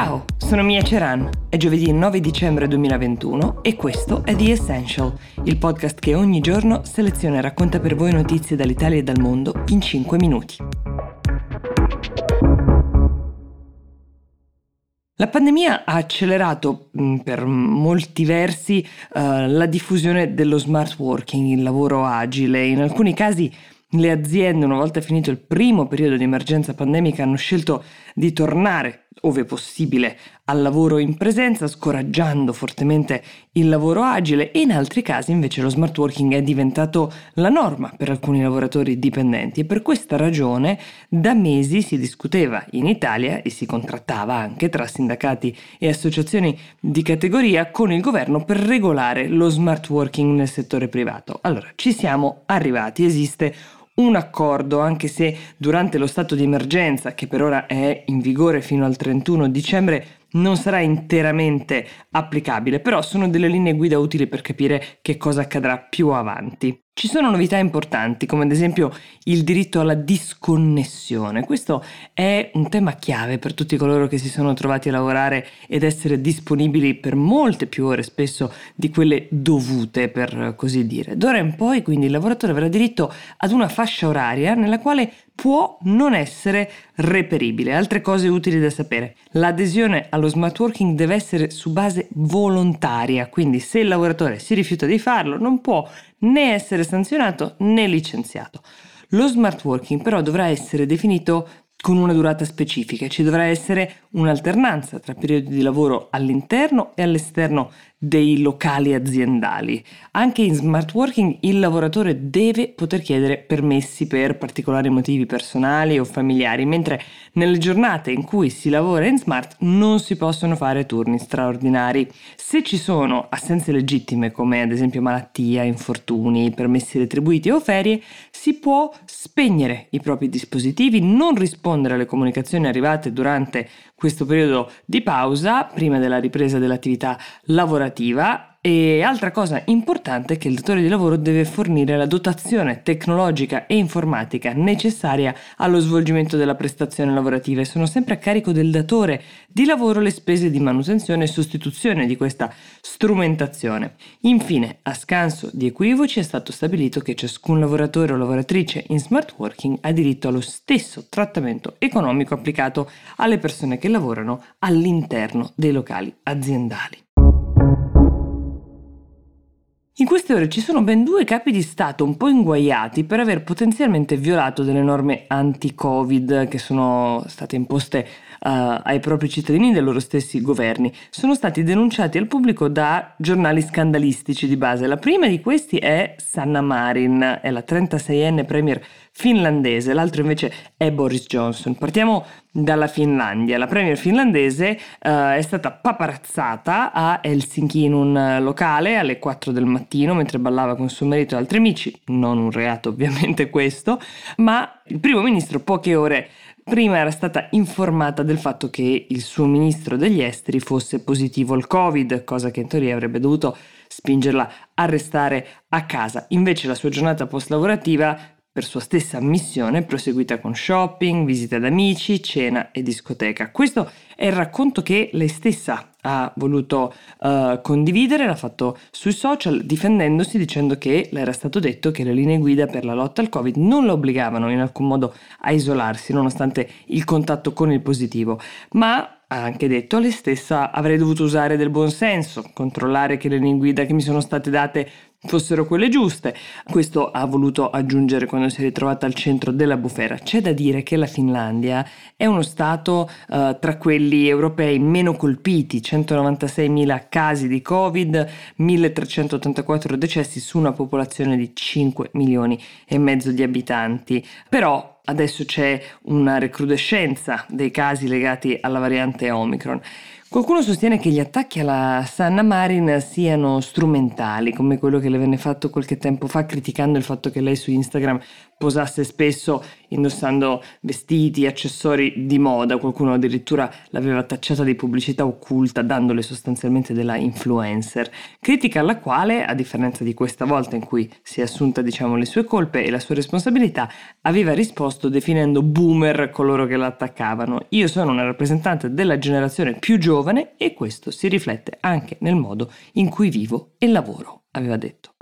Ciao, sono Mia Ceran. È giovedì 9 dicembre 2021 e questo è The Essential, il podcast che ogni giorno seleziona e racconta per voi notizie dall'Italia e dal mondo in 5 minuti. La pandemia ha accelerato mm, per molti versi uh, la diffusione dello smart working, il lavoro agile. In alcuni casi le aziende, una volta finito il primo periodo di emergenza pandemica, hanno scelto di tornare, ove possibile, al lavoro in presenza, scoraggiando fortemente il lavoro agile e in altri casi invece lo smart working è diventato la norma per alcuni lavoratori dipendenti e per questa ragione da mesi si discuteva in Italia e si contrattava anche tra sindacati e associazioni di categoria con il governo per regolare lo smart working nel settore privato. Allora, ci siamo arrivati, esiste un accordo, anche se durante lo stato di emergenza, che per ora è in vigore fino al 31 dicembre, non sarà interamente applicabile, però sono delle linee guida utili per capire che cosa accadrà più avanti. Ci sono novità importanti, come ad esempio il diritto alla disconnessione. Questo è un tema chiave per tutti coloro che si sono trovati a lavorare ed essere disponibili per molte più ore, spesso di quelle dovute, per così dire. D'ora in poi, quindi, il lavoratore avrà diritto ad una fascia oraria nella quale può non essere reperibile. Altre cose utili da sapere. L'adesione allo smart working deve essere su base volontaria, quindi se il lavoratore si rifiuta di farlo non può né essere sanzionato né licenziato. Lo smart working però dovrà essere definito con una durata specifica, ci dovrà essere un'alternanza tra periodi di lavoro all'interno e all'esterno dei locali aziendali. Anche in smart working il lavoratore deve poter chiedere permessi per particolari motivi personali o familiari, mentre nelle giornate in cui si lavora in smart non si possono fare turni straordinari. Se ci sono assenze legittime come ad esempio malattia, infortuni, permessi retribuiti o ferie, si può spegnere i propri dispositivi, non rispondere alle comunicazioni arrivate durante questo periodo di pausa prima della ripresa dell'attività lavorativa e altra cosa importante è che il datore di lavoro deve fornire la dotazione tecnologica e informatica necessaria allo svolgimento della prestazione lavorativa e sono sempre a carico del datore di lavoro le spese di manutenzione e sostituzione di questa strumentazione. Infine, a scanso di equivoci è stato stabilito che ciascun lavoratore o lavoratrice in smart working ha diritto allo stesso trattamento economico applicato alle persone che lavorano all'interno dei locali aziendali. In queste ore ci sono ben due capi di Stato un po' inguaiati per aver potenzialmente violato delle norme anti-Covid che sono state imposte uh, ai propri cittadini dai loro stessi governi. Sono stati denunciati al pubblico da giornali scandalistici di base. La prima di questi è Sanna Marin, è la 36enne premier finlandese, l'altro invece è Boris Johnson. Partiamo dalla Finlandia. La premier finlandese uh, è stata paparazzata a Helsinki in un locale alle 4 del mattino mentre ballava con suo marito e altri amici, non un reato ovviamente questo, ma il primo ministro poche ore prima era stata informata del fatto che il suo ministro degli esteri fosse positivo al Covid, cosa che in teoria avrebbe dovuto spingerla a restare a casa. Invece la sua giornata post lavorativa per sua stessa missione, proseguita con shopping, visite ad amici, cena e discoteca. Questo è il racconto che lei stessa ha voluto uh, condividere, l'ha fatto sui social difendendosi dicendo che le era stato detto che le linee guida per la lotta al Covid non la obbligavano in alcun modo a isolarsi nonostante il contatto con il positivo, ma ha anche detto lei stessa avrei dovuto usare del buon senso, controllare che le linee guida che mi sono state date fossero quelle giuste. Questo ha voluto aggiungere quando si è ritrovata al centro della bufera. C'è da dire che la Finlandia è uno stato uh, tra quelli europei meno colpiti, 196.000 casi di Covid, 1.384 decessi su una popolazione di 5 milioni e mezzo di abitanti. Però adesso c'è una recrudescenza dei casi legati alla variante Omicron. Qualcuno sostiene che gli attacchi alla Sanna Marin siano strumentali, come quello che le venne fatto qualche tempo fa criticando il fatto che lei su Instagram posasse spesso indossando vestiti, accessori di moda, qualcuno addirittura l'aveva tacciata di pubblicità occulta dandole sostanzialmente della influencer, critica alla quale, a differenza di questa volta in cui si è assunta diciamo le sue colpe e la sua responsabilità, aveva risposto definendo boomer coloro che la attaccavano. Io sono una rappresentante della generazione più giovane e questo si riflette anche nel modo in cui vivo e lavoro, aveva detto.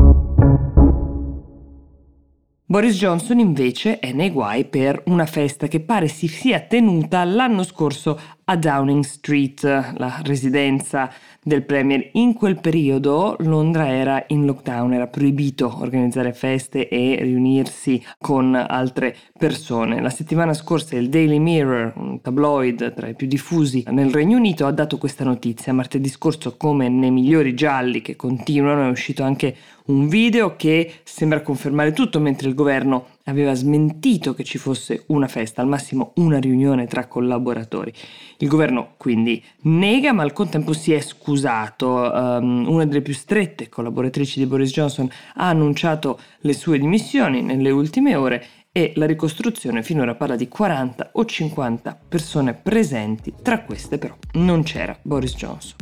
Boris Johnson invece è nei guai per una festa che pare si sia tenuta l'anno scorso a Downing Street, la residenza del Premier. In quel periodo Londra era in lockdown, era proibito organizzare feste e riunirsi con altre persone. La settimana scorsa il Daily Mirror, un tabloid tra i più diffusi nel Regno Unito, ha dato questa notizia. Martedì scorso, come nei migliori gialli che continuano, è uscito anche un video che sembra confermare tutto mentre il governo aveva smentito che ci fosse una festa, al massimo una riunione tra collaboratori. Il governo quindi nega, ma al contempo si è scusato. Um, una delle più strette collaboratrici di Boris Johnson ha annunciato le sue dimissioni nelle ultime ore e la ricostruzione finora parla di 40 o 50 persone presenti, tra queste però non c'era Boris Johnson.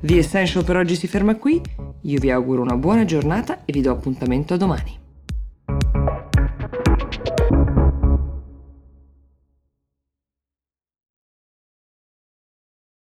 The Essential per oggi si ferma qui, io vi auguro una buona giornata e vi do appuntamento a domani.